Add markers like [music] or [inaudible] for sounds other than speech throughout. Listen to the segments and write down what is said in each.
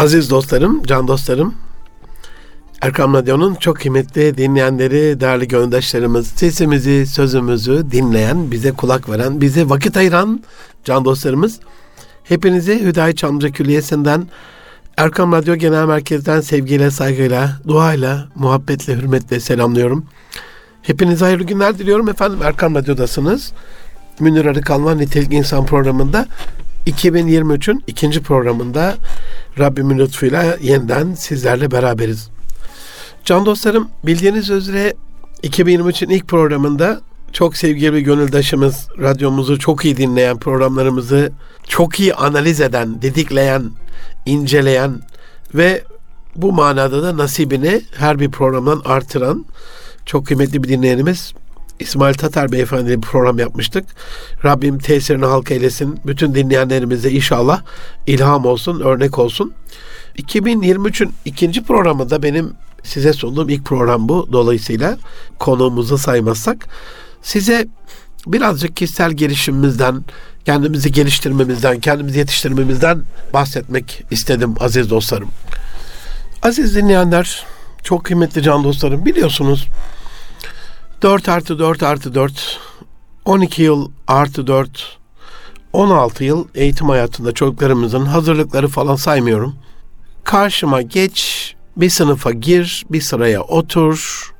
Aziz dostlarım, can dostlarım, Erkam Radyo'nun çok kıymetli dinleyenleri, değerli gönüldaşlarımız, sesimizi, sözümüzü dinleyen, bize kulak veren, bize vakit ayıran can dostlarımız, hepinizi Hüdayi Çamlıca Külliyesi'nden, Erkam Radyo Genel Merkez'den sevgiyle, saygıyla, duayla, muhabbetle, hürmetle selamlıyorum. Hepinize hayırlı günler diliyorum efendim. Erkam Radyo'dasınız. Münir Arıkan'la Nitelik İnsan programında 2023'ün ikinci programında Rabbimin lütfuyla yeniden sizlerle beraberiz. Can dostlarım bildiğiniz üzere 2023'ün ilk programında çok sevgili bir gönüldaşımız radyomuzu çok iyi dinleyen programlarımızı çok iyi analiz eden, didikleyen, inceleyen ve bu manada da nasibini her bir programdan artıran çok kıymetli bir dinleyenimiz İsmail Tatar Beyefendi bir program yapmıştık. Rabbim tesirini halk eylesin. Bütün dinleyenlerimize inşallah ilham olsun, örnek olsun. 2023'ün ikinci programı da benim size sunduğum ilk program bu. Dolayısıyla konuğumuzu saymazsak size birazcık kişisel gelişimimizden, kendimizi geliştirmemizden, kendimizi yetiştirmemizden bahsetmek istedim aziz dostlarım. Aziz dinleyenler, çok kıymetli can dostlarım biliyorsunuz 4 artı 4 artı 4, 12 yıl artı 4, 16 yıl eğitim hayatında çocuklarımızın hazırlıkları falan saymıyorum. Karşıma geç, bir sınıfa gir, bir sıraya otur.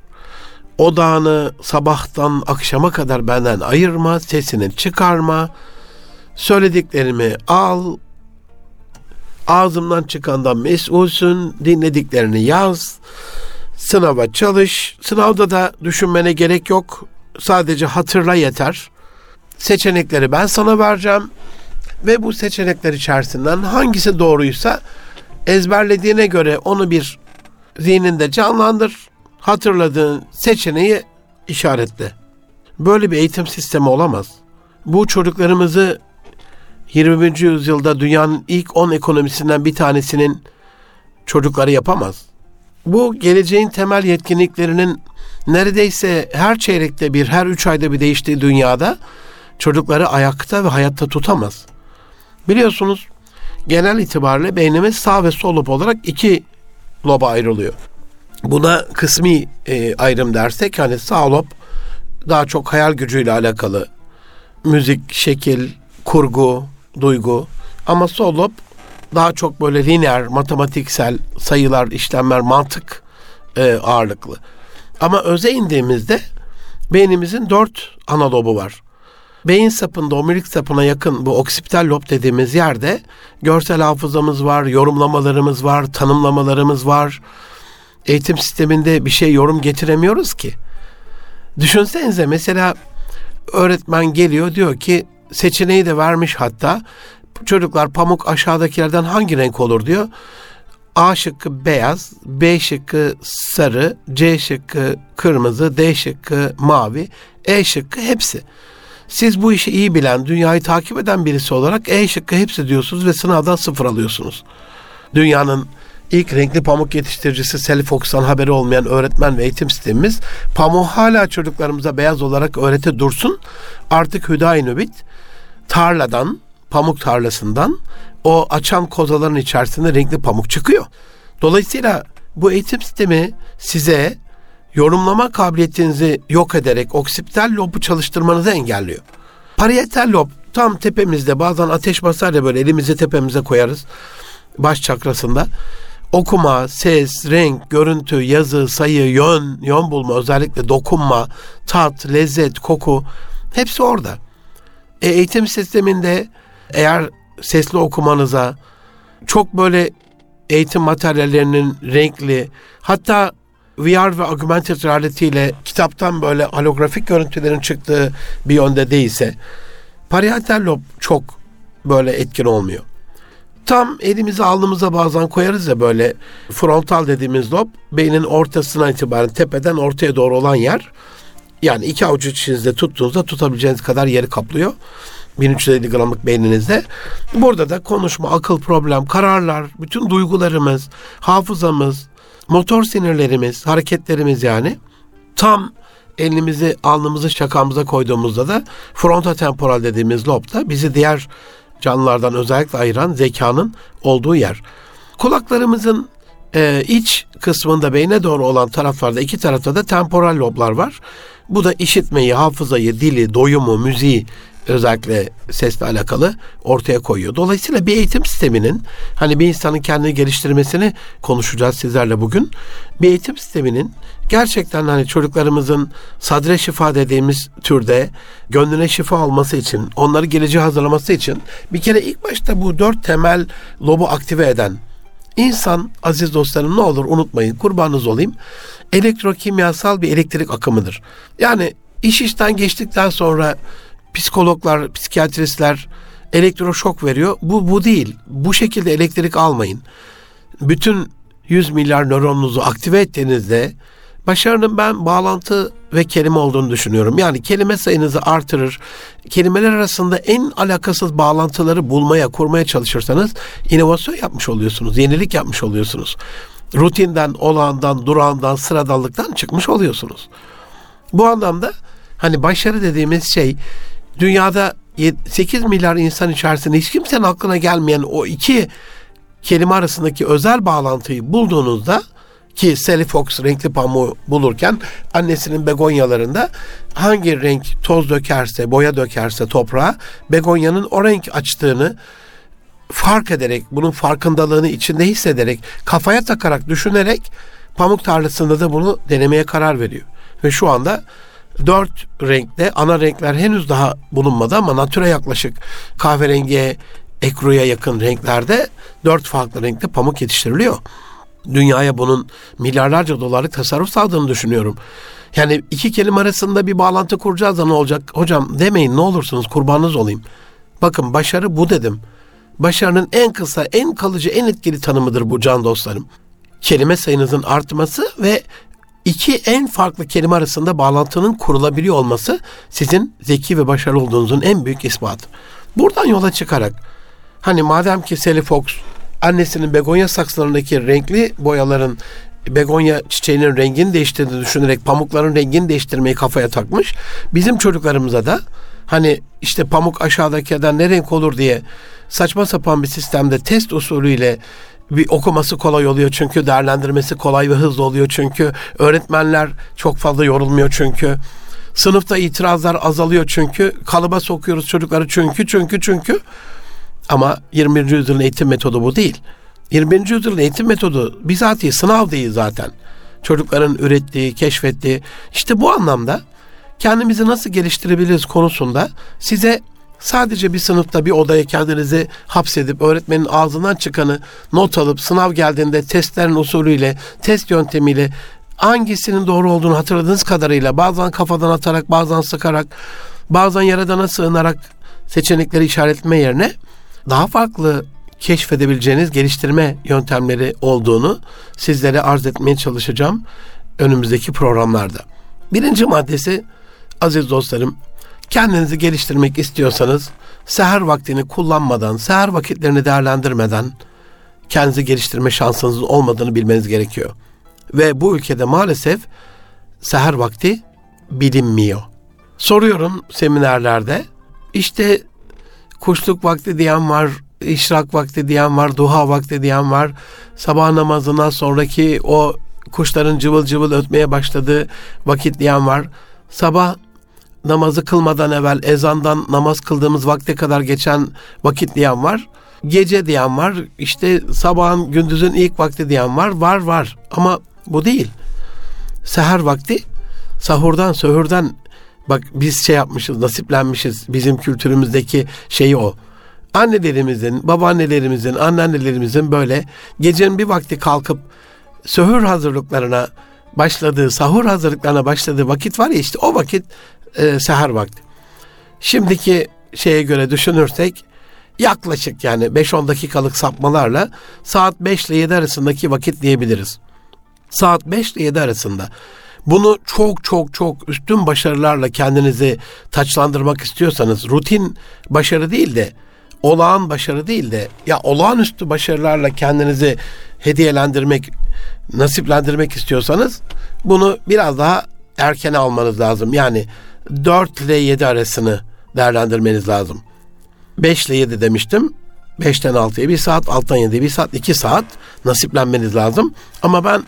Odağını sabahtan akşama kadar benden ayırma, sesini çıkarma. Söylediklerimi al, ağzımdan çıkandan mesulsün, dinlediklerini yaz, Sınava çalış. Sınavda da düşünmene gerek yok. Sadece hatırla yeter. Seçenekleri ben sana vereceğim. Ve bu seçenekler içerisinden hangisi doğruysa ezberlediğine göre onu bir zihninde canlandır. Hatırladığın seçeneği işaretle. Böyle bir eğitim sistemi olamaz. Bu çocuklarımızı 20. yüzyılda dünyanın ilk 10 ekonomisinden bir tanesinin çocukları yapamaz. Bu geleceğin temel yetkinliklerinin neredeyse her çeyrekte bir, her üç ayda bir değiştiği dünyada çocukları ayakta ve hayatta tutamaz. Biliyorsunuz genel itibariyle beynimiz sağ ve sol lob olarak iki loba ayrılıyor. Buna kısmi e, ayrım dersek hani sağ lob daha çok hayal gücüyle alakalı müzik, şekil, kurgu, duygu ama sol lob daha çok böyle lineer, matematiksel sayılar, işlemler, mantık e, ağırlıklı. Ama öze indiğimizde beynimizin dört ana lobu var. Beyin sapında, omurilik sapına yakın bu oksipital lob dediğimiz yerde görsel hafızamız var, yorumlamalarımız var, tanımlamalarımız var. Eğitim sisteminde bir şey yorum getiremiyoruz ki. Düşünsenize mesela öğretmen geliyor diyor ki seçeneği de vermiş hatta çocuklar pamuk aşağıdakilerden hangi renk olur diyor. A şıkkı beyaz, B şıkkı sarı, C şıkkı kırmızı, D şıkkı mavi, E şıkkı hepsi. Siz bu işi iyi bilen, dünyayı takip eden birisi olarak E şıkkı hepsi diyorsunuz ve sınavdan sıfır alıyorsunuz. Dünyanın ilk renkli pamuk yetiştiricisi Sally Fox'tan haberi olmayan öğretmen ve eğitim sistemimiz pamuğu hala çocuklarımıza beyaz olarak öğrete dursun. Artık Hüdayi Nübit tarladan, pamuk tarlasından o açan kozaların içerisinde renkli pamuk çıkıyor. Dolayısıyla bu eğitim sistemi size yorumlama kabiliyetinizi yok ederek oksipital lobu çalıştırmanızı engelliyor. Parietal lob tam tepemizde bazen ateş basar ya böyle elimizi tepemize koyarız baş çakrasında. Okuma, ses, renk, görüntü, yazı, sayı, yön, yön bulma, özellikle dokunma, tat, lezzet, koku hepsi orada. E, eğitim sisteminde eğer sesli okumanıza çok böyle eğitim materyallerinin renkli hatta VR ve augmented reality kitaptan böyle holografik görüntülerin çıktığı bir yönde değilse parietal lob çok böyle etkin olmuyor. Tam elimizi alnımıza bazen koyarız ya böyle frontal dediğimiz lob beynin ortasına itibaren tepeden ortaya doğru olan yer yani iki avuç içinizde tuttuğunuzda tutabileceğiniz kadar yeri kaplıyor. 1350 gramlık beyninizde. Burada da konuşma, akıl problem, kararlar, bütün duygularımız, hafızamız, motor sinirlerimiz, hareketlerimiz yani tam elimizi alnımızı şakamıza koyduğumuzda da frontotemporal dediğimiz lobda bizi diğer canlılardan özellikle ayıran zekanın olduğu yer. Kulaklarımızın e, iç kısmında beyne doğru olan taraflarda iki tarafta da temporal loblar var. Bu da işitmeyi, hafızayı, dili, doyumu, müziği özellikle sesle alakalı ortaya koyuyor. Dolayısıyla bir eğitim sisteminin hani bir insanın kendini geliştirmesini konuşacağız sizlerle bugün. Bir eğitim sisteminin gerçekten hani çocuklarımızın sadre şifa dediğimiz türde gönlüne şifa olması için, onları geleceğe hazırlaması için bir kere ilk başta bu dört temel lobu aktive eden insan aziz dostlarım ne olur unutmayın kurbanınız olayım elektrokimyasal bir elektrik akımıdır. Yani iş işten geçtikten sonra psikologlar, psikiyatristler elektroşok veriyor. Bu bu değil. Bu şekilde elektrik almayın. Bütün 100 milyar nöronunuzu aktive ettiğinizde başarının ben bağlantı ve kelime olduğunu düşünüyorum. Yani kelime sayınızı artırır. Kelimeler arasında en alakasız bağlantıları bulmaya, kurmaya çalışırsanız inovasyon yapmış oluyorsunuz. Yenilik yapmış oluyorsunuz. Rutinden, olağandan, durağından, sıradanlıktan çıkmış oluyorsunuz. Bu anlamda hani başarı dediğimiz şey dünyada 8 milyar insan içerisinde hiç kimsenin aklına gelmeyen o iki kelime arasındaki özel bağlantıyı bulduğunuzda ki Sally Fox renkli pamuğu bulurken annesinin begonyalarında hangi renk toz dökerse, boya dökerse toprağa begonyanın o renk açtığını fark ederek, bunun farkındalığını içinde hissederek, kafaya takarak, düşünerek pamuk tarlasında da bunu denemeye karar veriyor. Ve şu anda dört renkte ana renkler henüz daha bulunmadı ama natura yaklaşık kahverengiye, ekruya yakın renklerde dört farklı renkte pamuk yetiştiriliyor. Dünyaya bunun milyarlarca dolarlık tasarruf sağladığını düşünüyorum. Yani iki kelime arasında bir bağlantı kuracağız da ne olacak? Hocam demeyin ne olursunuz kurbanınız olayım. Bakın başarı bu dedim. Başarının en kısa, en kalıcı, en etkili tanımıdır bu can dostlarım. Kelime sayınızın artması ve iki en farklı kelime arasında bağlantının kurulabiliyor olması sizin zeki ve başarılı olduğunuzun en büyük ispatı. Buradan yola çıkarak hani madem ki Sally Fox annesinin begonya saksılarındaki renkli boyaların begonya çiçeğinin rengini değiştirdiğini düşünerek pamukların rengini değiştirmeyi kafaya takmış. Bizim çocuklarımıza da hani işte pamuk aşağıdakilerden ne renk olur diye saçma sapan bir sistemde test usulüyle bir okuması kolay oluyor çünkü değerlendirmesi kolay ve hızlı oluyor çünkü öğretmenler çok fazla yorulmuyor çünkü sınıfta itirazlar azalıyor çünkü kalıba sokuyoruz çocukları çünkü çünkü çünkü ama 21. yüzyılın eğitim metodu bu değil. 21. yüzyılın eğitim metodu bizatihi sınav değil zaten. Çocukların ürettiği, keşfettiği. işte bu anlamda kendimizi nasıl geliştirebiliriz konusunda size sadece bir sınıfta bir odaya kendinizi hapsedip öğretmenin ağzından çıkanı not alıp sınav geldiğinde testlerin usulüyle, test yöntemiyle hangisinin doğru olduğunu hatırladığınız kadarıyla bazen kafadan atarak, bazen sıkarak, bazen yaradana sığınarak seçenekleri işaretleme yerine daha farklı keşfedebileceğiniz geliştirme yöntemleri olduğunu sizlere arz etmeye çalışacağım önümüzdeki programlarda. Birinci maddesi aziz dostlarım kendinizi geliştirmek istiyorsanız seher vaktini kullanmadan, seher vakitlerini değerlendirmeden kendinizi geliştirme şansınızın olmadığını bilmeniz gerekiyor. Ve bu ülkede maalesef seher vakti bilinmiyor. Soruyorum seminerlerde işte kuşluk vakti diyen var, işrak vakti diyen var, duha vakti diyen var. Sabah namazından sonraki o kuşların cıvıl cıvıl ötmeye başladığı vakit diyen var. Sabah namazı kılmadan evvel ezandan namaz kıldığımız vakte kadar geçen vakit diyen var. Gece diyen var. İşte sabahın gündüzün ilk vakti diyen var. Var var ama bu değil. Seher vakti sahurdan söhürden bak biz şey yapmışız nasiplenmişiz bizim kültürümüzdeki şeyi o. Annelerimizin, babaannelerimizin, anneannelerimizin böyle gecenin bir vakti kalkıp söhür hazırlıklarına başladığı, sahur hazırlıklarına başladığı vakit var ya işte o vakit e, seher vakti. Şimdiki şeye göre düşünürsek yaklaşık yani 5-10 dakikalık sapmalarla saat 5 ile 7 arasındaki vakit diyebiliriz. Saat 5 ile 7 arasında. Bunu çok çok çok üstün başarılarla kendinizi taçlandırmak istiyorsanız rutin başarı değil de olağan başarı değil de ya olağanüstü başarılarla kendinizi hediyelendirmek, nasiplendirmek istiyorsanız bunu biraz daha erken almanız lazım. Yani 4 ile 7 arasını değerlendirmeniz lazım. 5 ile 7 demiştim. 5'ten 6'ya 1 saat, 6'dan 7'ye 1 saat, 2 saat nasiplenmeniz lazım. Ama ben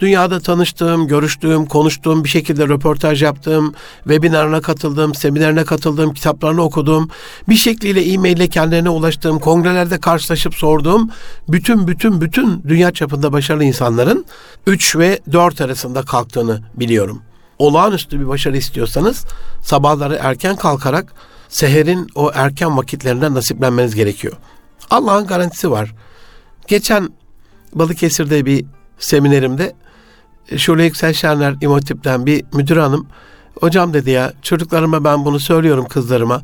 dünyada tanıştığım, görüştüğüm, konuştuğum, bir şekilde röportaj yaptığım, webinarına katıldım, seminerine katıldım, kitaplarını okudum, bir şekliyle e-mail kendilerine ulaştığım, kongrelerde karşılaşıp sorduğum bütün bütün bütün dünya çapında başarılı insanların 3 ve 4 arasında kalktığını biliyorum. Olağanüstü bir başarı istiyorsanız sabahları erken kalkarak seherin o erken vakitlerinde nasiplenmeniz gerekiyor. Allah'ın garantisi var. Geçen Balıkesir'de bir seminerimde Şule Yüksel Şenler İmotip'ten bir müdür hanım hocam dedi ya çocuklarıma ben bunu söylüyorum kızlarıma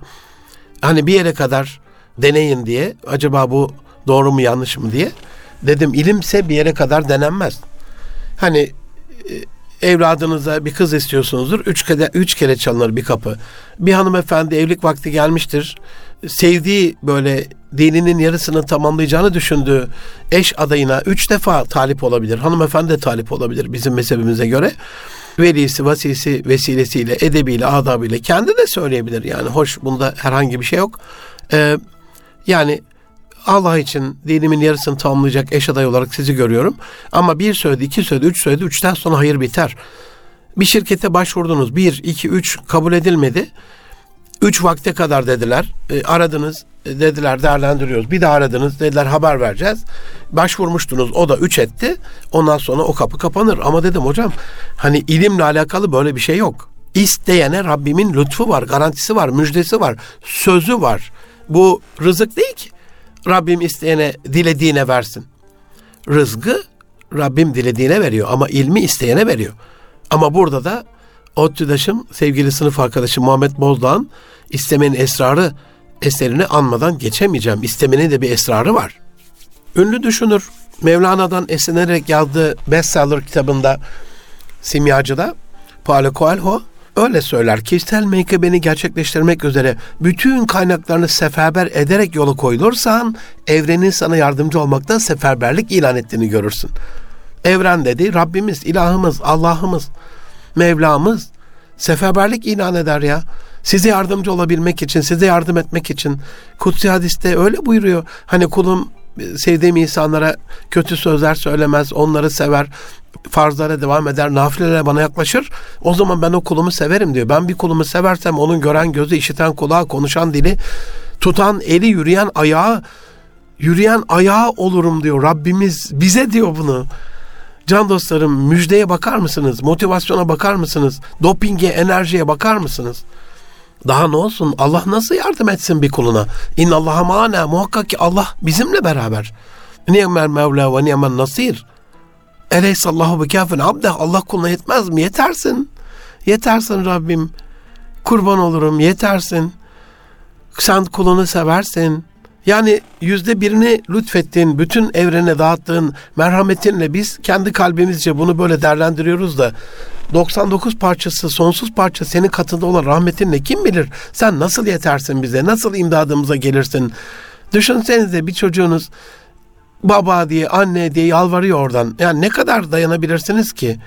hani bir yere kadar deneyin diye acaba bu doğru mu yanlış mı diye dedim ilimse bir yere kadar denenmez. Hani e, evladınıza bir kız istiyorsunuzdur. Üç kere, üç kere çalınır bir kapı. Bir hanımefendi evlilik vakti gelmiştir. Sevdiği böyle dininin yarısını tamamlayacağını düşündüğü eş adayına üç defa talip olabilir. Hanımefendi de talip olabilir bizim mezhebimize göre. Velisi, vasisi vesilesiyle, edebiyle, adabıyla kendi de söyleyebilir. Yani hoş bunda herhangi bir şey yok. Ee, yani Allah için dinimin yarısını tamamlayacak eş adayı olarak sizi görüyorum. Ama bir söyledi, iki söyledi, üç söyledi, üçten sonra hayır biter. Bir şirkete başvurdunuz, bir, iki, üç kabul edilmedi. Üç vakte kadar dediler. E, aradınız e, dediler değerlendiriyoruz. Bir daha aradınız dediler haber vereceğiz. Başvurmuştunuz o da üç etti. Ondan sonra o kapı kapanır. Ama dedim hocam hani ilimle alakalı böyle bir şey yok. İsteyene Rabbimin lütfu var, garantisi var, müjdesi var, sözü var. Bu rızık değil ki. Rabbim isteyene dilediğine versin. Rızgı Rabbim dilediğine veriyor ama ilmi isteyene veriyor. Ama burada da ODTÜ'daşım sevgili sınıf arkadaşım Muhammed Bozdağ'ın istemenin esrarı eserini anmadan geçemeyeceğim. İstemenin de bir esrarı var. Ünlü düşünür Mevlana'dan esinlenerek yazdığı bestseller kitabında Simyacı'da Paulo Coelho öyle söyler. Kişisel menkıbeni gerçekleştirmek üzere bütün kaynaklarını seferber ederek yola koyulursan evrenin sana yardımcı olmakta seferberlik ilan ettiğini görürsün. Evren dedi Rabbimiz, ilahımız, Allah'ımız, Mevlamız seferberlik ilan eder ya. Size yardımcı olabilmek için, size yardım etmek için. Kutsi hadiste öyle buyuruyor. Hani kulum sevdiğim insanlara kötü sözler söylemez, onları sever, farzlara devam eder, nafilelere bana yaklaşır. O zaman ben o kulumu severim diyor. Ben bir kulumu seversem onun gören gözü, işiten kulağı, konuşan dili, tutan eli, yürüyen ayağı, yürüyen ayağı olurum diyor. Rabbimiz bize diyor bunu. Can dostlarım müjdeye bakar mısınız? Motivasyona bakar mısınız? Dopinge, enerjiye bakar mısınız? Daha ne olsun? Allah nasıl yardım etsin bir kuluna? İnna Allah'a ma'ana. Muhakkak ki Allah bizimle beraber. Ni'mel Mevla ve ni'mel nasir. Eleysallahu bi kafin abde. Allah kuluna yetmez mi? Yetersin. Yetersin Rabbim. Kurban olurum. Yetersin. Sen kulunu seversin. Yani yüzde birini lütfettiğin, bütün evrene dağıttığın merhametinle biz kendi kalbimizce bunu böyle değerlendiriyoruz da 99 parçası, sonsuz parça senin katında olan rahmetinle kim bilir sen nasıl yetersin bize, nasıl imdadımıza gelirsin. Düşünsenize bir çocuğunuz baba diye, anne diye yalvarıyor oradan. Yani ne kadar dayanabilirsiniz ki?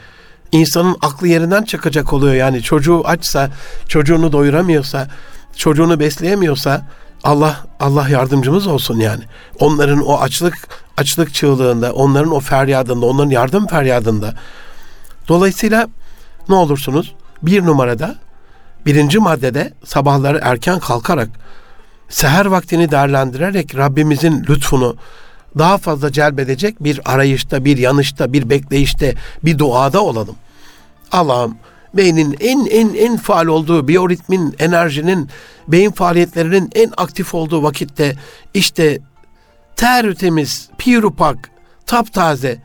İnsanın aklı yerinden çıkacak oluyor yani çocuğu açsa, çocuğunu doyuramıyorsa, çocuğunu besleyemiyorsa Allah Allah yardımcımız olsun yani. Onların o açlık açlık çığlığında, onların o feryadında, onların yardım feryadında. Dolayısıyla ne olursunuz? Bir numarada, birinci maddede sabahları erken kalkarak, seher vaktini değerlendirerek Rabbimizin lütfunu daha fazla celbedecek bir arayışta, bir yanışta, bir bekleyişte, bir duada olalım. Allah'ım beynin en en en faal olduğu, biyoritmin, enerjinin, beyin faaliyetlerinin en aktif olduğu vakitte işte tertemiz, pirupak, taptaze,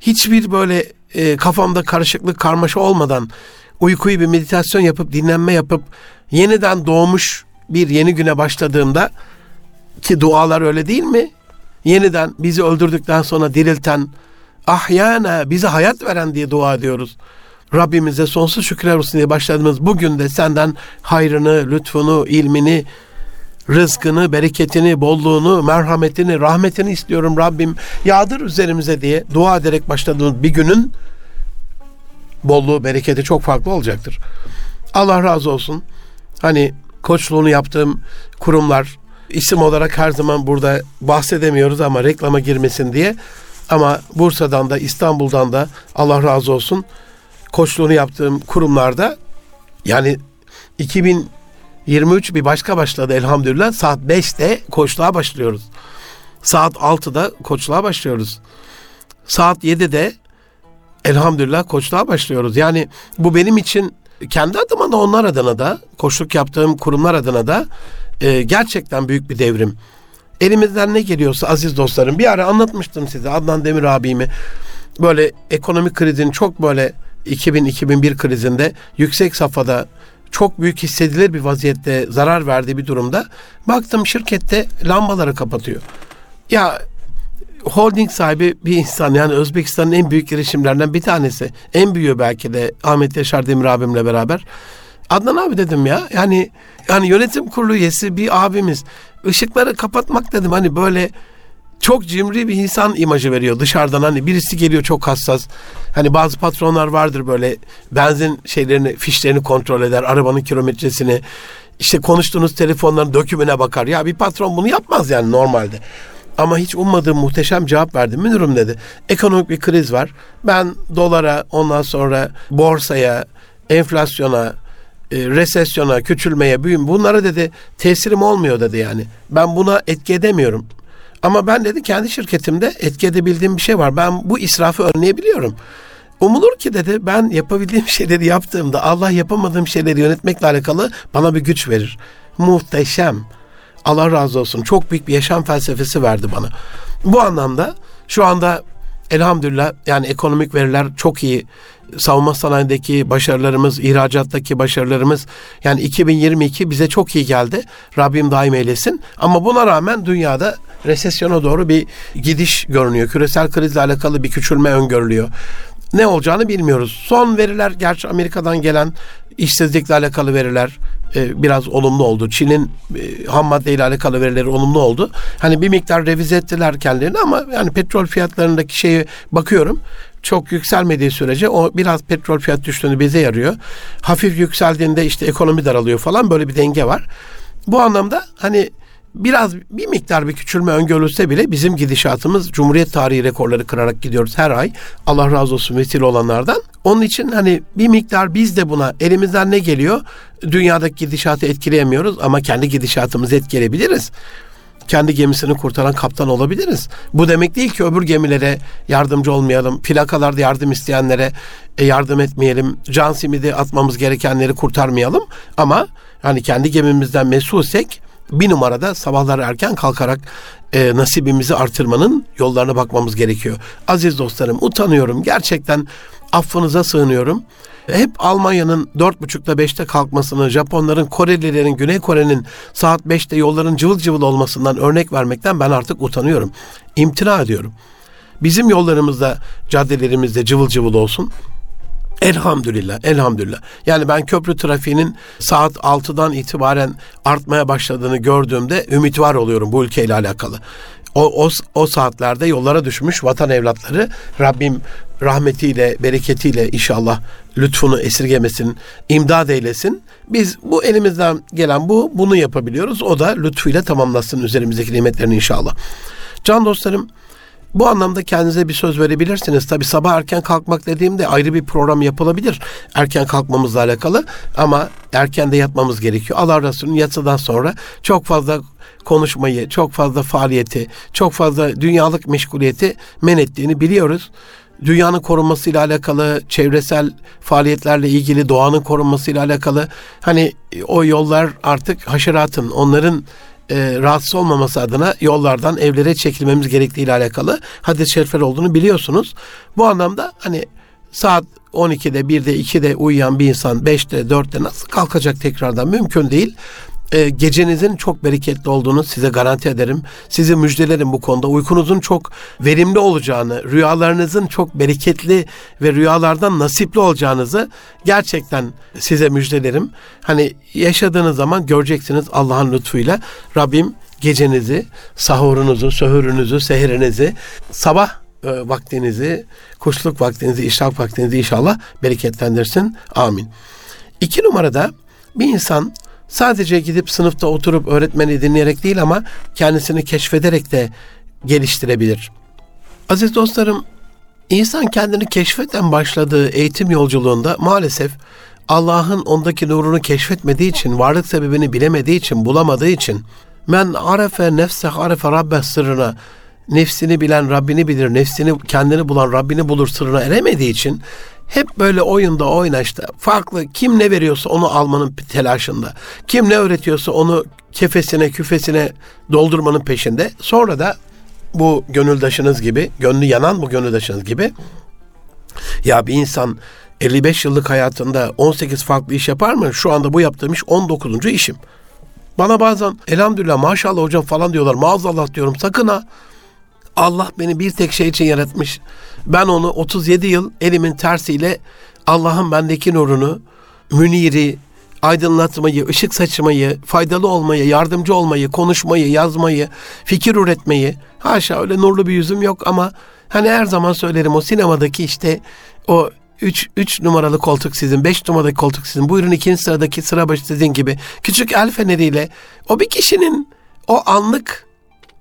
hiçbir böyle e, kafamda karışıklık, karmaşa olmadan uykuyu bir meditasyon yapıp, dinlenme yapıp yeniden doğmuş bir yeni güne başladığımda ki dualar öyle değil mi? Yeniden bizi öldürdükten sonra dirilten, ahyana bize hayat veren diye dua ediyoruz. Rabbimize sonsuz şükürler olsun diye başladığımız bugün de senden hayrını, lütfunu, ilmini, rızkını, bereketini, bolluğunu, merhametini, rahmetini istiyorum Rabbim. Yağdır üzerimize diye dua ederek başladığımız bir günün bolluğu, bereketi çok farklı olacaktır. Allah razı olsun. Hani koçluğunu yaptığım kurumlar isim olarak her zaman burada bahsedemiyoruz ama reklama girmesin diye Ama Bursa'dan da İstanbul'dan da Allah razı olsun koçluğunu yaptığım kurumlarda yani 2023 bir başka başladı elhamdülillah. Saat 5'te koçluğa başlıyoruz. Saat 6'da koçluğa başlıyoruz. Saat 7'de elhamdülillah koçluğa başlıyoruz. Yani bu benim için kendi adıma da onlar adına da koçluk yaptığım kurumlar adına da e, gerçekten büyük bir devrim. Elimizden ne geliyorsa aziz dostlarım bir ara anlatmıştım size Adnan Demir abimi böyle ekonomik krizin çok böyle 2000-2001 krizinde yüksek safhada çok büyük hissedilir bir vaziyette zarar verdiği bir durumda baktım şirkette lambaları kapatıyor. Ya holding sahibi bir insan yani Özbekistan'ın en büyük girişimlerinden bir tanesi. En büyüğü belki de Ahmet Yaşar Demir abimle beraber. Adnan abi dedim ya yani yani yönetim kurulu üyesi bir abimiz ışıkları kapatmak dedim hani böyle çok cimri bir insan imajı veriyor dışarıdan hani birisi geliyor çok hassas. Hani bazı patronlar vardır böyle benzin şeylerini fişlerini kontrol eder arabanın kilometresini işte konuştuğunuz telefonların dökümüne bakar. Ya bir patron bunu yapmaz yani normalde. Ama hiç ummadığım muhteşem cevap verdi. Müdürüm dedi. Ekonomik bir kriz var. Ben dolara ondan sonra borsaya, enflasyona, e, resesyona, küçülmeye, büyüm bunlara dedi tesirim olmuyor dedi yani. Ben buna etki edemiyorum. Ama ben dedi kendi şirketimde etki edebildiğim bir şey var. Ben bu israfı önleyebiliyorum. Umulur ki dedi ben yapabildiğim [laughs] şeyleri yaptığımda Allah yapamadığım şeyleri yönetmekle alakalı bana bir güç verir. Muhteşem. Allah razı olsun. Çok büyük bir yaşam felsefesi verdi bana. Bu anlamda şu anda elhamdülillah yani ekonomik veriler çok iyi. Savunma sanayindeki başarılarımız, ihracattaki başarılarımız yani 2022 bize çok iyi geldi. Rabbim daim eylesin. Ama buna rağmen dünyada resesyona doğru bir gidiş görünüyor. Küresel krizle alakalı bir küçülme öngörülüyor. Ne olacağını bilmiyoruz. Son veriler gerçi Amerika'dan gelen işsizlikle alakalı veriler e, biraz olumlu oldu. Çin'in e, ham madde ile alakalı verileri olumlu oldu. Hani bir miktar revize ettiler kendilerini ama yani petrol fiyatlarındaki şeye bakıyorum çok yükselmediği sürece o biraz petrol fiyat düştüğünü bize yarıyor. Hafif yükseldiğinde işte ekonomi daralıyor falan böyle bir denge var. Bu anlamda hani biraz bir miktar bir küçülme öngörülse bile bizim gidişatımız Cumhuriyet tarihi rekorları kırarak gidiyoruz her ay. Allah razı olsun vesile olanlardan. Onun için hani bir miktar biz de buna elimizden ne geliyor? Dünyadaki gidişatı etkileyemiyoruz ama kendi gidişatımızı etkileyebiliriz kendi gemisini kurtaran kaptan olabiliriz. Bu demek değil ki öbür gemilere yardımcı olmayalım. Plakalarda yardım isteyenlere e, yardım etmeyelim. Can simidi atmamız gerekenleri kurtarmayalım. Ama hani kendi gemimizden mesulsek bir numarada sabahları erken kalkarak e, nasibimizi artırmanın yollarına bakmamız gerekiyor. Aziz dostlarım utanıyorum gerçekten affınıza sığınıyorum. Hep Almanya'nın dört buçukta beşte kalkmasını, Japonların, Korelilerin, Güney Kore'nin saat beşte yolların cıvıl cıvıl olmasından örnek vermekten ben artık utanıyorum. İmtina ediyorum. Bizim yollarımızda, caddelerimizde cıvıl cıvıl olsun. Elhamdülillah, elhamdülillah. Yani ben köprü trafiğinin saat 6'dan itibaren artmaya başladığını gördüğümde ümit var oluyorum bu ülkeyle alakalı. O, o, o saatlerde yollara düşmüş vatan evlatları Rabbim rahmetiyle, bereketiyle inşallah lütfunu esirgemesin, imdad eylesin. Biz bu elimizden gelen bu, bunu yapabiliyoruz. O da lütfuyla tamamlasın üzerimizdeki nimetlerini inşallah. Can dostlarım, bu anlamda kendinize bir söz verebilirsiniz. Tabi sabah erken kalkmak dediğimde ayrı bir program yapılabilir. Erken kalkmamızla alakalı ama erken de yatmamız gerekiyor. Allah Resulü'nün yatsıdan sonra çok fazla konuşmayı, çok fazla faaliyeti, çok fazla dünyalık meşguliyeti men ettiğini biliyoruz. Dünyanın korunmasıyla alakalı, çevresel faaliyetlerle ilgili, doğanın korunmasıyla alakalı hani o yollar artık haşeratın, onların e, rahatsız olmaması adına yollardan evlere çekilmemiz gerektiği ile alakalı hadis-i şerifler olduğunu biliyorsunuz. Bu anlamda hani saat 12'de, 1'de, 2'de uyuyan bir insan 5'te, 4'te nasıl kalkacak tekrardan mümkün değil e, gecenizin çok bereketli olduğunu size garanti ederim. Sizi müjdelerim bu konuda. Uykunuzun çok verimli olacağını, rüyalarınızın çok bereketli ve rüyalardan nasipli olacağınızı gerçekten size müjdelerim. Hani yaşadığınız zaman göreceksiniz Allah'ın lütfuyla. Rabbim gecenizi, sahurunuzu, söhürünüzü, seherinizi, sabah e, vaktinizi, kuşluk vaktinizi, işrak vaktinizi inşallah bereketlendirsin. Amin. İki numarada bir insan Sadece gidip sınıfta oturup öğretmeni dinleyerek değil ama kendisini keşfederek de geliştirebilir. Aziz dostlarım, insan kendini keşfeten başladığı eğitim yolculuğunda maalesef Allah'ın ondaki nurunu keşfetmediği için, varlık sebebini bilemediği için, bulamadığı için men arefe nefse arefe rabbe sırrına nefsini bilen Rabbini bilir, nefsini kendini bulan Rabbini bulur sırrına eremediği için hep böyle oyunda oynaşta farklı kim ne veriyorsa onu almanın telaşında. Kim ne öğretiyorsa onu kefesine küfesine doldurmanın peşinde. Sonra da bu gönüldaşınız gibi, gönlü yanan bu gönüldaşınız gibi ya bir insan 55 yıllık hayatında 18 farklı iş yapar mı? Şu anda bu yaptığım iş 19. işim. Bana bazen elhamdülillah maşallah hocam falan diyorlar. Maazallah diyorum sakın ha. Allah beni bir tek şey için yaratmış. Ben onu 37 yıl elimin tersiyle Allah'ın bendeki nurunu, müniri, aydınlatmayı, ışık saçmayı, faydalı olmayı, yardımcı olmayı, konuşmayı, yazmayı, fikir üretmeyi. Haşa öyle nurlu bir yüzüm yok ama hani her zaman söylerim o sinemadaki işte o 3 3 numaralı koltuk sizin, 5 numaralı koltuk sizin. Buyurun ikinci sıradaki sıra başı sizin gibi. Küçük el feneriyle o bir kişinin o anlık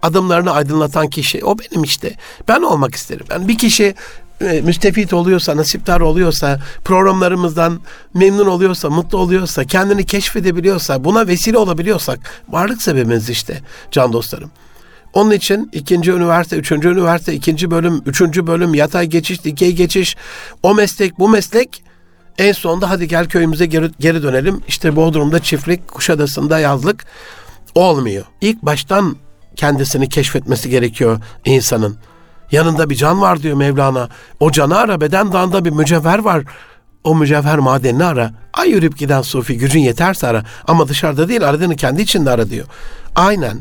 adımlarını aydınlatan kişi o benim işte. Ben olmak isterim. Ben bir kişi e, müstefit oluyorsa, nasiptar oluyorsa, programlarımızdan memnun oluyorsa, mutlu oluyorsa, kendini keşfedebiliyorsa, buna vesile olabiliyorsak varlık sebebimiz işte can dostlarım. Onun için ikinci üniversite, üçüncü üniversite, ikinci bölüm, üçüncü bölüm, yatay geçiş, dikey geçiş, o meslek, bu meslek en sonunda hadi gel köyümüze geri, geri dönelim. İşte Bodrum'da çiftlik, Kuşadası'nda yazlık olmuyor. İlk baştan kendisini keşfetmesi gerekiyor insanın. Yanında bir can var diyor Mevlana. O canı ara beden dağında bir mücevher var. O mücevher madenini ara. Ay yürüyüp giden sufi gücün yeterse ara. Ama dışarıda değil aradığını kendi içinde ara diyor. Aynen.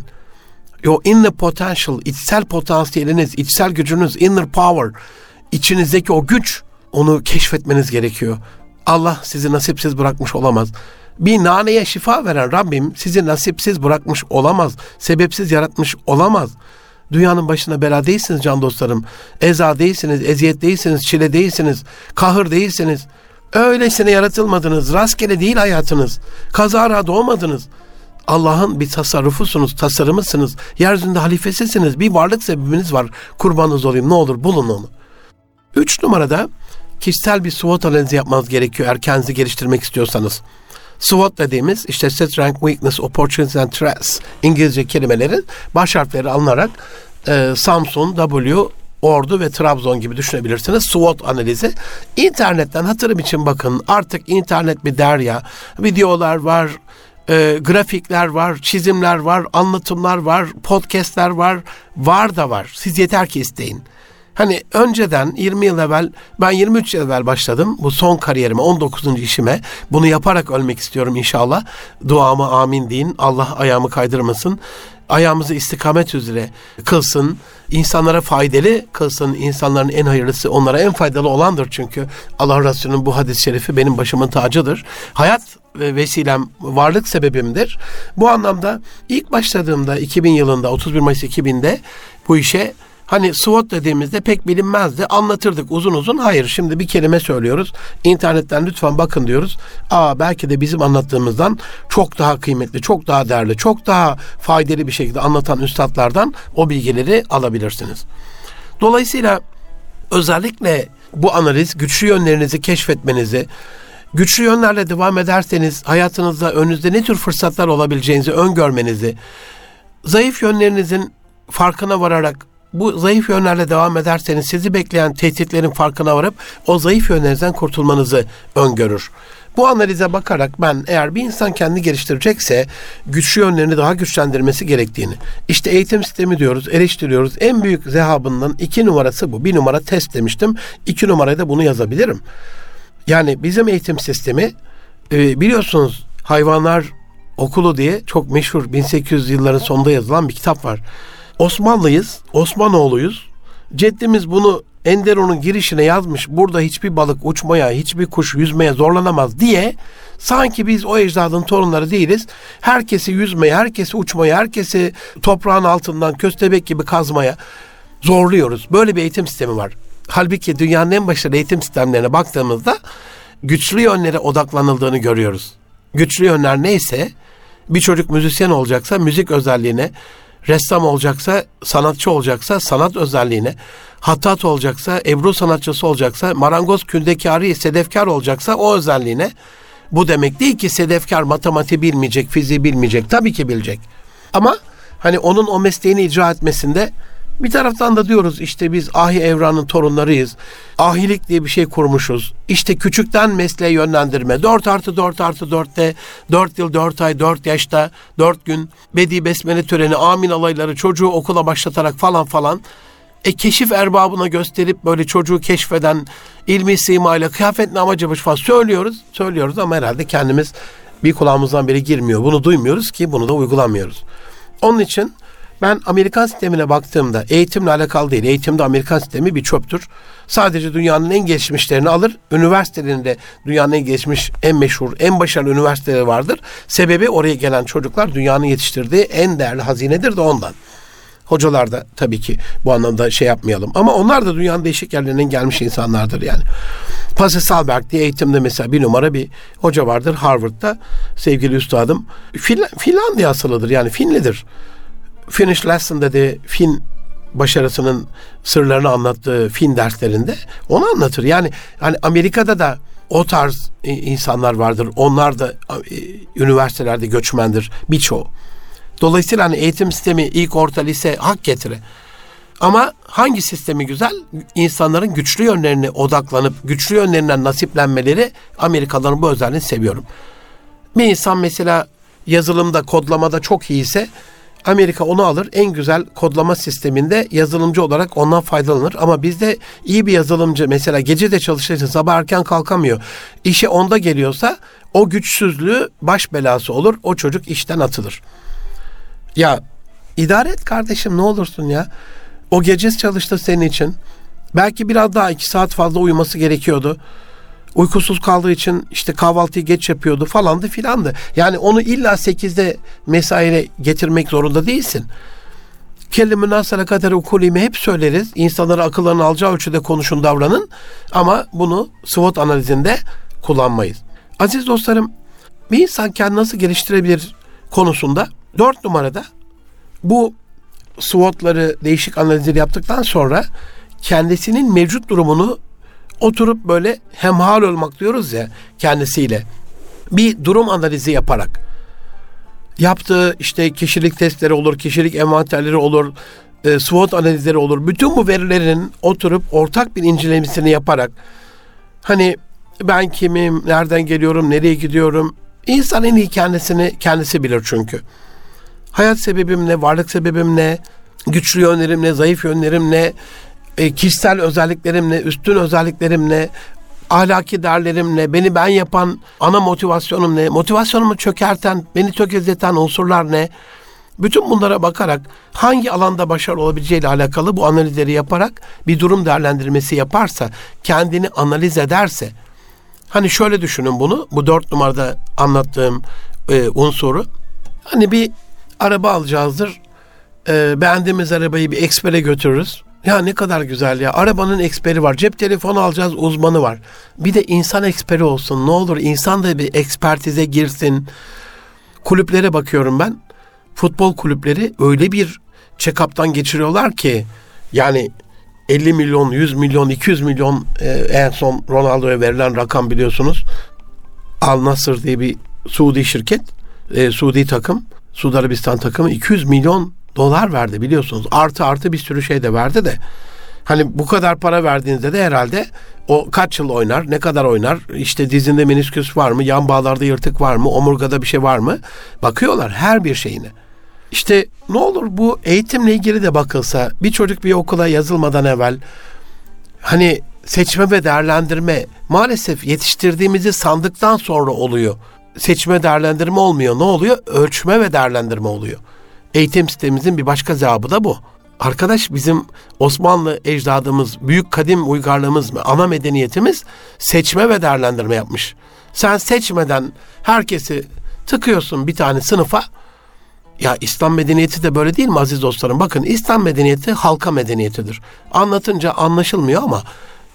O inner potential, içsel potansiyeliniz, içsel gücünüz, inner power, içinizdeki o güç onu keşfetmeniz gerekiyor. Allah sizi nasipsiz bırakmış olamaz. Bir naneye şifa veren Rabbim sizi nasipsiz bırakmış olamaz. Sebepsiz yaratmış olamaz. Dünyanın başına bela değilsiniz can dostlarım. Eza değilsiniz, eziyet değilsiniz, çile değilsiniz, kahır değilsiniz. Öylesine yaratılmadınız. Rastgele değil hayatınız. Kazara doğmadınız. Allah'ın bir tasarrufusunuz, tasarımısınız. Yeryüzünde halifesisiniz. Bir varlık sebebiniz var. Kurbanınız olayım ne olur bulun onu. Üç numarada kişisel bir SWOT analizi yapmanız gerekiyor eğer kendinizi geliştirmek istiyorsanız. SWOT dediğimiz işte Strength, Weakness, Opportunities and Threats İngilizce kelimelerin baş harfleri alınarak e, Samsung, W, Ordu ve Trabzon gibi düşünebilirsiniz. SWOT analizi. İnternetten hatırım için bakın. Artık internet bir derya. Videolar var, e, grafikler var, çizimler var, anlatımlar var, podcastler var. Var da var. Siz yeter ki isteyin. Hani önceden 20 yıl evvel ben 23 yıl evvel başladım bu son kariyerime 19. işime bunu yaparak ölmek istiyorum inşallah. Duamı amin deyin Allah ayağımı kaydırmasın ayağımızı istikamet üzere kılsın, insanlara faydalı kılsın, insanların en hayırlısı onlara en faydalı olandır çünkü Allah Resulü'nün bu hadis-i şerifi benim başımın tacıdır. Hayat ve vesilem, varlık sebebimdir. Bu anlamda ilk başladığımda 2000 yılında 31 Mayıs 2000'de bu işe Hani SWOT dediğimizde pek bilinmezdi. Anlatırdık uzun uzun. Hayır şimdi bir kelime söylüyoruz. İnternetten lütfen bakın diyoruz. Aa belki de bizim anlattığımızdan çok daha kıymetli, çok daha değerli, çok daha faydalı bir şekilde anlatan üstadlardan o bilgileri alabilirsiniz. Dolayısıyla özellikle bu analiz güçlü yönlerinizi keşfetmenizi, güçlü yönlerle devam ederseniz hayatınızda önünüzde ne tür fırsatlar olabileceğinizi öngörmenizi, zayıf yönlerinizin farkına vararak bu zayıf yönlerle devam ederseniz sizi bekleyen tehditlerin farkına varıp o zayıf yönlerinizden kurtulmanızı öngörür. Bu analize bakarak ben eğer bir insan kendini geliştirecekse güçlü yönlerini daha güçlendirmesi gerektiğini. İşte eğitim sistemi diyoruz, eleştiriyoruz. En büyük zehabından iki numarası bu. Bir numara test demiştim. İki numaraya da bunu yazabilirim. Yani bizim eğitim sistemi e, biliyorsunuz hayvanlar okulu diye çok meşhur 1800 yılların sonunda yazılan bir kitap var. Osmanlıyız, Osmanoğluyuz. Ceddimiz bunu Enderon'un girişine yazmış. Burada hiçbir balık uçmaya, hiçbir kuş yüzmeye zorlanamaz diye sanki biz o ecdadın torunları değiliz. Herkesi yüzmeye, herkesi uçmaya, herkesi toprağın altından köstebek gibi kazmaya zorluyoruz. Böyle bir eğitim sistemi var. Halbuki dünyanın en başarılı eğitim sistemlerine baktığımızda güçlü yönlere odaklanıldığını görüyoruz. Güçlü yönler neyse bir çocuk müzisyen olacaksa müzik özelliğine, ressam olacaksa, sanatçı olacaksa sanat özelliğine, hattat olacaksa, ebru sanatçısı olacaksa, marangoz kündekari, sedefkar olacaksa o özelliğine. Bu demek değil ki sedefkar matematiği bilmeyecek, fiziği bilmeyecek. Tabii ki bilecek. Ama hani onun o mesleğini icra etmesinde bir taraftan da diyoruz işte biz Ahi Evran'ın torunlarıyız. Ahilik diye bir şey kurmuşuz. İşte küçükten mesleğe yönlendirme. 4 artı 4 artı 4'te 4 yıl 4 ay 4 yaşta 4 gün Bedi Besmele töreni amin alayları çocuğu okula başlatarak falan falan e keşif erbabına gösterip böyle çocuğu keşfeden ilmi simayla kıyafet ne amacı falan söylüyoruz. Söylüyoruz ama herhalde kendimiz bir kulağımızdan biri girmiyor. Bunu duymuyoruz ki bunu da uygulamıyoruz. Onun için ben Amerikan sistemine baktığımda eğitimle alakalı değil. Eğitimde Amerikan sistemi bir çöptür. Sadece dünyanın en gelişmişlerini alır. Üniversitelerinde dünyanın en gelişmiş, en meşhur, en başarılı üniversiteleri vardır. Sebebi oraya gelen çocuklar dünyanın yetiştirdiği en değerli hazinedir de ondan. Hocalar da tabii ki bu anlamda şey yapmayalım. Ama onlar da dünyanın değişik yerlerinden gelmiş insanlardır yani. Pasi Salberg diye eğitimde mesela bir numara bir hoca vardır Harvard'da. Sevgili üstadım. Fin Finlandiya asılıdır yani Finlidir. Finnish Lesson dedi Fin başarısının sırlarını anlattığı Fin derslerinde onu anlatır. Yani hani Amerika'da da o tarz insanlar vardır. Onlar da üniversitelerde göçmendir birçoğu. Dolayısıyla hani eğitim sistemi ilk orta lise hak getire. Ama hangi sistemi güzel? İnsanların güçlü yönlerine odaklanıp güçlü yönlerinden nasiplenmeleri Amerikalıların bu özelliğini seviyorum. Bir insan mesela yazılımda, kodlamada çok iyi ise Amerika onu alır en güzel kodlama sisteminde yazılımcı olarak ondan faydalanır. Ama bizde iyi bir yazılımcı mesela gece de çalışırsa sabah erken kalkamıyor. İşe onda geliyorsa o güçsüzlüğü baş belası olur. O çocuk işten atılır. Ya idare et kardeşim ne olursun ya. O gece çalıştı senin için. Belki biraz daha iki saat fazla uyuması gerekiyordu. Uykusuz kaldığı için işte kahvaltıyı geç yapıyordu falandı filandı. Yani onu illa sekizde mesaire getirmek zorunda değilsin. Kelime nasara kadar ukulimi hep söyleriz. İnsanlara akıllarını alacağı ölçüde konuşun davranın. Ama bunu SWOT analizinde kullanmayız. Aziz dostlarım bir insan kendini nasıl geliştirebilir konusunda dört numarada bu SWOT'ları değişik analizleri yaptıktan sonra kendisinin mevcut durumunu oturup böyle hemhal olmak diyoruz ya kendisiyle. Bir durum analizi yaparak yaptığı işte kişilik testleri olur, kişilik envanterleri olur, e, SWOT analizleri olur. Bütün bu verilerin oturup ortak bir incelemesini yaparak hani ben kimim, nereden geliyorum, nereye gidiyorum? İnsan en iyi kendisini kendisi bilir çünkü. Hayat sebebim ne, varlık sebebim ne, güçlü yönlerim ne, zayıf yönlerim ne, e, kişisel özelliklerimle, üstün özelliklerimle, ahlaki değerlerimle, beni ben yapan ana motivasyonum ne, motivasyonumu çökerten, beni tökezleten unsurlar ne? Bütün bunlara bakarak hangi alanda başarılı olabileceğiyle alakalı bu analizleri yaparak bir durum değerlendirmesi yaparsa, kendini analiz ederse, hani şöyle düşünün bunu, bu dört numarada anlattığım e, unsuru, hani bir araba alacağızdır, e, beğendiğimiz arabayı bir ekspere götürürüz, ya ne kadar güzel ya. Arabanın eksperi var. Cep telefonu alacağız uzmanı var. Bir de insan eksperi olsun. Ne olur insan da bir ekspertize girsin. Kulüplere bakıyorum ben. Futbol kulüpleri öyle bir check-up'tan geçiriyorlar ki yani 50 milyon, 100 milyon, 200 milyon e, en son Ronaldo'ya verilen rakam biliyorsunuz. Al Nasır diye bir Suudi şirket, e, Suudi takım, Suudi Arabistan takımı 200 milyon dolar verdi biliyorsunuz. Artı artı bir sürü şey de verdi de. Hani bu kadar para verdiğinizde de herhalde o kaç yıl oynar, ne kadar oynar, işte dizinde menisküs var mı, yan bağlarda yırtık var mı, omurgada bir şey var mı? Bakıyorlar her bir şeyine. İşte ne olur bu eğitimle ilgili de bakılsa bir çocuk bir okula yazılmadan evvel hani seçme ve değerlendirme maalesef yetiştirdiğimizi sandıktan sonra oluyor. Seçme değerlendirme olmuyor. Ne oluyor? Ölçme ve değerlendirme oluyor. Eğitim sistemimizin bir başka cevabı da bu. Arkadaş bizim Osmanlı ecdadımız, büyük kadim uygarlığımız, ana medeniyetimiz seçme ve değerlendirme yapmış. Sen seçmeden herkesi tıkıyorsun bir tane sınıfa. Ya İslam medeniyeti de böyle değil mi aziz dostlarım? Bakın İslam medeniyeti halka medeniyetidir. Anlatınca anlaşılmıyor ama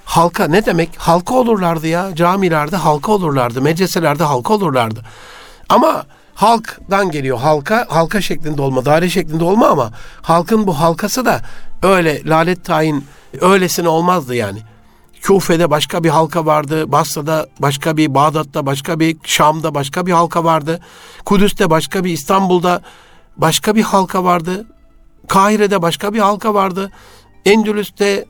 halka ne demek? Halka olurlardı ya. Camilerde halka olurlardı. Medreselerde halka olurlardı. Ama halktan geliyor. Halka, halka şeklinde olma, daire şeklinde olma ama halkın bu halkası da öyle lalet tayin öylesine olmazdı yani. Kufe'de başka bir halka vardı, Basra'da başka bir, Bağdat'ta başka bir, Şam'da başka bir halka vardı. Kudüs'te başka bir, İstanbul'da başka bir halka vardı. Kahire'de başka bir halka vardı. Endülüs'te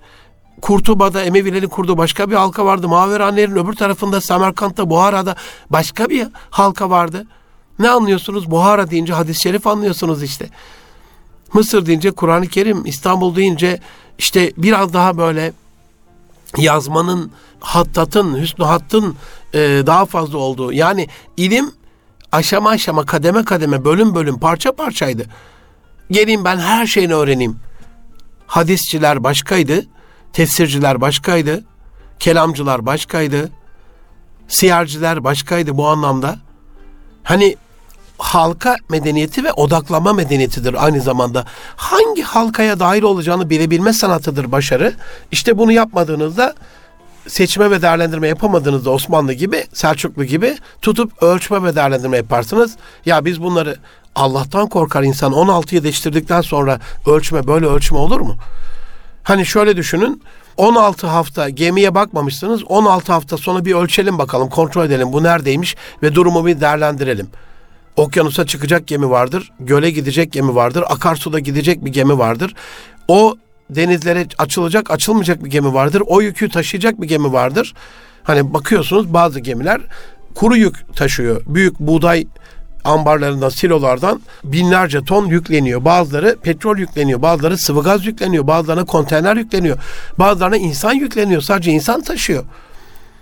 Kurtuba'da Emevilerin kurduğu başka bir halka vardı. Maveranlerin öbür tarafında Semerkant'ta, Buhara'da başka bir halka vardı. Ne anlıyorsunuz? Buhara deyince hadis-i şerif anlıyorsunuz işte. Mısır deyince Kur'an-ı Kerim, İstanbul deyince işte biraz daha böyle yazmanın, hattatın, hüsnü hattın e, daha fazla olduğu. Yani ilim aşama aşama, kademe kademe, bölüm bölüm, parça parçaydı. Geleyim ben her şeyini öğreneyim. Hadisçiler başkaydı, tefsirciler başkaydı, kelamcılar başkaydı, siyerciler başkaydı bu anlamda. Hani halka medeniyeti ve odaklama medeniyetidir aynı zamanda. Hangi halkaya dahil olacağını bilebilme sanatıdır başarı. İşte bunu yapmadığınızda seçme ve değerlendirme yapamadığınızda Osmanlı gibi, Selçuklu gibi tutup ölçme ve değerlendirme yaparsınız. Ya biz bunları Allah'tan korkar insan 16 yetiştirdikten sonra ölçme böyle ölçme olur mu? Hani şöyle düşünün 16 hafta gemiye bakmamışsınız 16 hafta sonra bir ölçelim bakalım kontrol edelim bu neredeymiş ve durumu bir değerlendirelim. Okyanusa çıkacak gemi vardır, göle gidecek gemi vardır, akarsuda gidecek bir gemi vardır. O denizlere açılacak, açılmayacak bir gemi vardır. O yükü taşıyacak bir gemi vardır. Hani bakıyorsunuz bazı gemiler kuru yük taşıyor. Büyük buğday ambarlarından, silolardan binlerce ton yükleniyor. Bazıları petrol yükleniyor, bazıları sıvı gaz yükleniyor, bazılarına konteyner yükleniyor, bazılarına insan yükleniyor. Sadece insan taşıyor.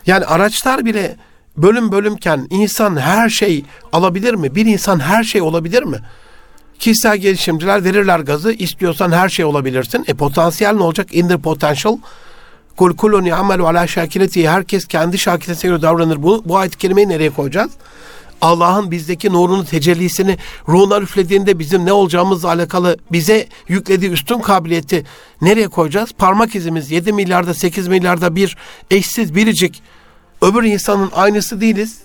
Yani araçlar bile bölüm bölümken insan her şey alabilir mi? Bir insan her şey olabilir mi? Kişisel gelişimciler verirler gazı. İstiyorsan her şey olabilirsin. E potansiyel ne olacak? In the potential. Kul kulun ya'melu ala şakileti. Herkes kendi şakilesine göre davranır. Bu, bu ayet-i kerimeyi nereye koyacağız? Allah'ın bizdeki nurunu, tecellisini ruhuna üflediğinde bizim ne olacağımızla alakalı bize yüklediği üstün kabiliyeti nereye koyacağız? Parmak izimiz 7 milyarda 8 milyarda bir eşsiz biricik öbür insanın aynısı değiliz.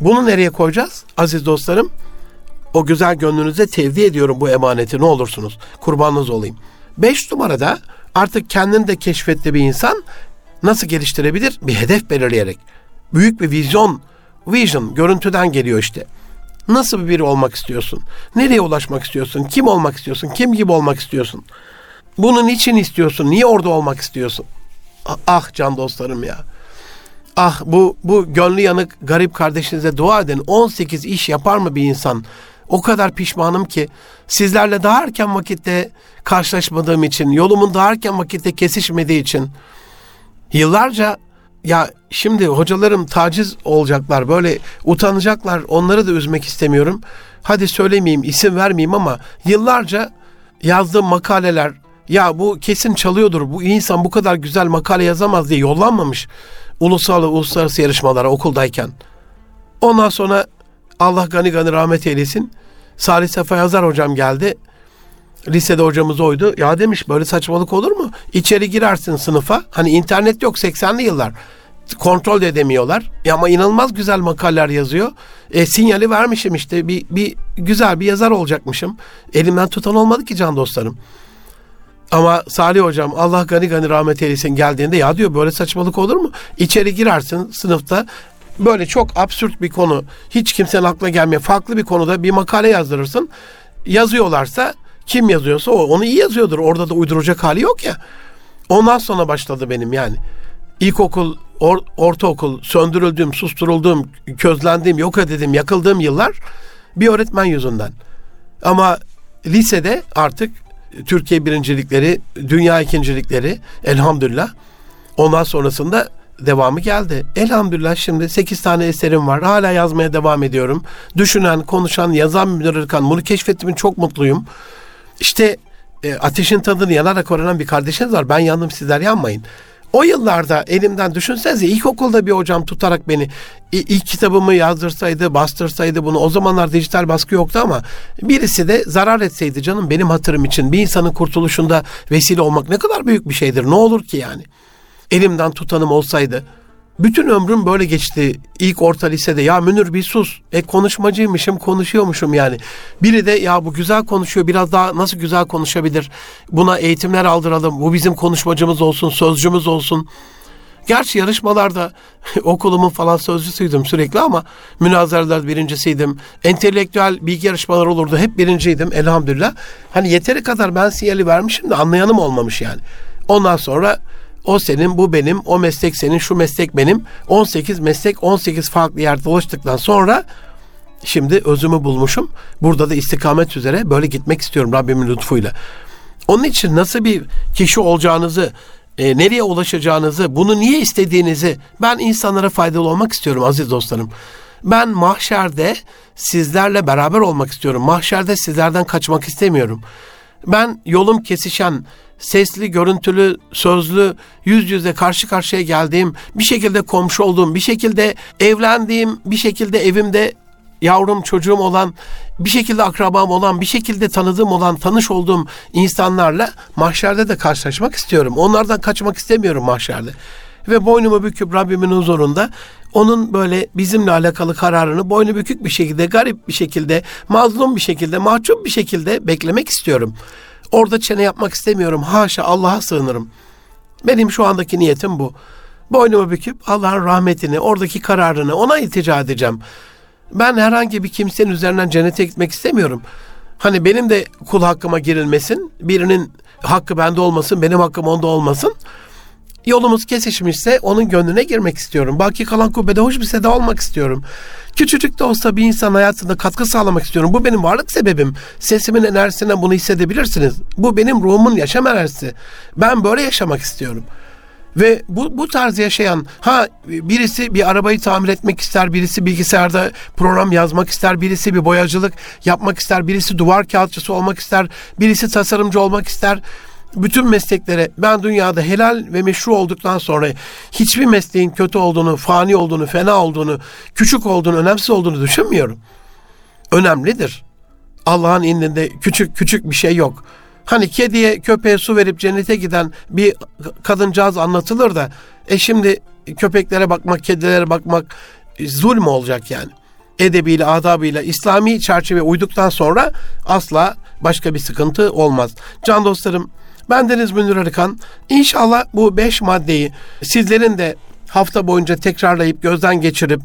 Bunu nereye koyacağız aziz dostlarım? O güzel gönlünüze tevdi ediyorum bu emaneti ne olursunuz. Kurbanınız olayım. Beş numarada artık kendini de keşfetti bir insan nasıl geliştirebilir? Bir hedef belirleyerek. Büyük bir vizyon, vision görüntüden geliyor işte. Nasıl bir biri olmak istiyorsun? Nereye ulaşmak istiyorsun? Kim olmak istiyorsun? Kim gibi olmak istiyorsun? Bunun için istiyorsun? Niye orada olmak istiyorsun? Ah can dostlarım ya. Ah bu bu gönlü yanık garip kardeşinize dua edin. 18 iş yapar mı bir insan? O kadar pişmanım ki sizlerle daha vakitte karşılaşmadığım için, yolumun daha vakitte kesişmediği için yıllarca ya şimdi hocalarım taciz olacaklar, böyle utanacaklar, onları da üzmek istemiyorum. Hadi söylemeyeyim, isim vermeyeyim ama yıllarca yazdığım makaleler, ya bu kesin çalıyordur, bu insan bu kadar güzel makale yazamaz diye yollanmamış ulusal ve uluslararası yarışmalara okuldayken. Ondan sonra Allah gani gani rahmet eylesin. Salih Sefa Yazar hocam geldi. Lisede hocamız oydu. Ya demiş böyle saçmalık olur mu? İçeri girersin sınıfa. Hani internet yok 80'li yıllar. Kontrol de edemiyorlar. Ya ama inanılmaz güzel makaleler yazıyor. E, sinyali vermişim işte. Bir, bir güzel bir yazar olacakmışım. Elimden tutan olmadı ki can dostlarım. Ama Salih hocam Allah gani gani rahmet eylesin geldiğinde ya diyor böyle saçmalık olur mu? İçeri girersin sınıfta böyle çok absürt bir konu hiç kimsenin aklına gelmeyen farklı bir konuda bir makale yazdırırsın. Yazıyorlarsa kim yazıyorsa o onu iyi yazıyordur. Orada da uyduracak hali yok ya. Ondan sonra başladı benim yani. İlkokul, or, ortaokul, söndürüldüğüm, susturulduğum, közlendiğim, yok edildiğim, yakıldığım yıllar bir öğretmen yüzünden. Ama lisede artık Türkiye birincilikleri, dünya ikincilikleri elhamdülillah. Ondan sonrasında devamı geldi. Elhamdülillah şimdi 8 tane eserim var. Hala yazmaya devam ediyorum. Düşünen, konuşan, yazan Münir Irkan. Bunu keşfettiğimin çok mutluyum. İşte e, ateşin tadını yanarak öğrenen bir kardeşiniz var. Ben yandım sizler yanmayın. O yıllarda elimden düşünsenize ilkokulda bir hocam tutarak beni ilk kitabımı yazdırsaydı, bastırsaydı bunu o zamanlar dijital baskı yoktu ama birisi de zarar etseydi canım benim hatırım için bir insanın kurtuluşunda vesile olmak ne kadar büyük bir şeydir. Ne olur ki yani? Elimden tutanım olsaydı bütün ömrüm böyle geçti. İlk orta lisede ya Münir bir sus. E konuşmacıymışım, konuşuyormuşum yani. Biri de ya bu güzel konuşuyor, biraz daha nasıl güzel konuşabilir? Buna eğitimler aldıralım. Bu bizim konuşmacımız olsun, sözcümüz olsun. Gerçi yarışmalarda [laughs] okulumun falan sözcüsüydüm sürekli ama münazaralar birincisiydim. Entelektüel bilgi yarışmaları olurdu. Hep birinciydim elhamdülillah. Hani yeteri kadar ben sinyali vermişim de anlayanım olmamış yani. Ondan sonra o senin, bu benim, o meslek senin, şu meslek benim. 18 meslek, 18 farklı yerde dolaştıktan sonra şimdi özümü bulmuşum. Burada da istikamet üzere böyle gitmek istiyorum Rabbimin lütfuyla. Onun için nasıl bir kişi olacağınızı, e, nereye ulaşacağınızı, bunu niye istediğinizi ben insanlara faydalı olmak istiyorum aziz dostlarım. Ben mahşerde sizlerle beraber olmak istiyorum. Mahşerde sizlerden kaçmak istemiyorum. Ben yolum kesişen, sesli, görüntülü, sözlü, yüz yüze karşı karşıya geldiğim, bir şekilde komşu olduğum, bir şekilde evlendiğim, bir şekilde evimde yavrum çocuğum olan, bir şekilde akrabam olan, bir şekilde tanıdığım olan, tanış olduğum insanlarla mahşerde de karşılaşmak istiyorum. Onlardan kaçmak istemiyorum mahşerde. Ve boynumu büküp Rabbimin huzurunda onun böyle bizimle alakalı kararını boynu bükük bir şekilde, garip bir şekilde, mazlum bir şekilde, mahcup bir şekilde beklemek istiyorum. Orada çene yapmak istemiyorum. Haşa Allah'a sığınırım. Benim şu andaki niyetim bu. Boynumu büküp Allah'ın rahmetini, oradaki kararını ona iltica edeceğim. Ben herhangi bir kimsenin üzerinden cennete gitmek istemiyorum. Hani benim de kul hakkıma girilmesin, birinin hakkı bende olmasın, benim hakkım onda olmasın. Yolumuz kesişmişse onun gönlüne girmek istiyorum. Baki kalan kubbede hoş bir seda olmak istiyorum. Küçücük de olsa bir insan hayatında katkı sağlamak istiyorum. Bu benim varlık sebebim. Sesimin enerjisinden bunu hissedebilirsiniz. Bu benim ruhumun yaşam enerjisi. Ben böyle yaşamak istiyorum. Ve bu, bu tarz yaşayan ha birisi bir arabayı tamir etmek ister, birisi bilgisayarda program yazmak ister, birisi bir boyacılık yapmak ister, birisi duvar kağıtçısı olmak ister, birisi tasarımcı olmak ister bütün mesleklere ben dünyada helal ve meşru olduktan sonra hiçbir mesleğin kötü olduğunu, fani olduğunu, fena olduğunu, küçük olduğunu, önemsiz olduğunu düşünmüyorum. Önemlidir. Allah'ın indinde küçük küçük bir şey yok. Hani kediye köpeğe su verip cennete giden bir kadıncağız anlatılır da e şimdi köpeklere bakmak, kedilere bakmak zulm olacak yani. Edebiyle, adabıyla, İslami çerçeve uyduktan sonra asla başka bir sıkıntı olmaz. Can dostlarım ben Deniz Münir Arıkan. İnşallah bu beş maddeyi sizlerin de hafta boyunca tekrarlayıp gözden geçirip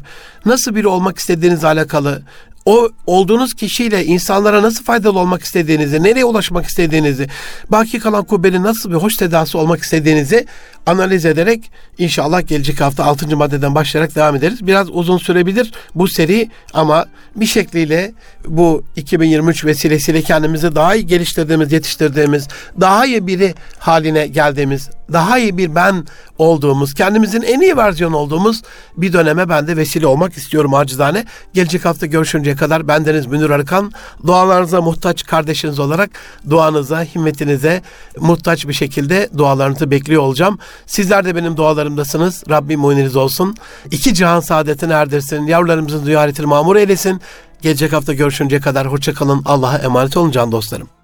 nasıl biri olmak istediğinizle alakalı o olduğunuz kişiyle insanlara nasıl faydalı olmak istediğinizi, nereye ulaşmak istediğinizi, baki kalan kubbenin nasıl bir hoş tedası olmak istediğinizi analiz ederek inşallah gelecek hafta 6. maddeden başlayarak devam ederiz. Biraz uzun sürebilir bu seri ama bir şekliyle bu 2023 vesilesiyle kendimizi daha iyi geliştirdiğimiz, yetiştirdiğimiz, daha iyi biri haline geldiğimiz, daha iyi bir ben olduğumuz, kendimizin en iyi versiyon olduğumuz bir döneme ben de vesile olmak istiyorum acizane. Gelecek hafta görüşünceye kadar bendeniz Münir Arıkan. Dualarınıza muhtaç kardeşiniz olarak duanıza, himmetinize muhtaç bir şekilde dualarınızı bekliyor olacağım. Sizler de benim dualarımdasınız. Rabbim muininiz olsun. İki cihan saadetine erdirsin. Yavrularımızın duyaretini mamur eylesin. Gelecek hafta görüşünceye kadar hoşçakalın. Allah'a emanet olun can dostlarım.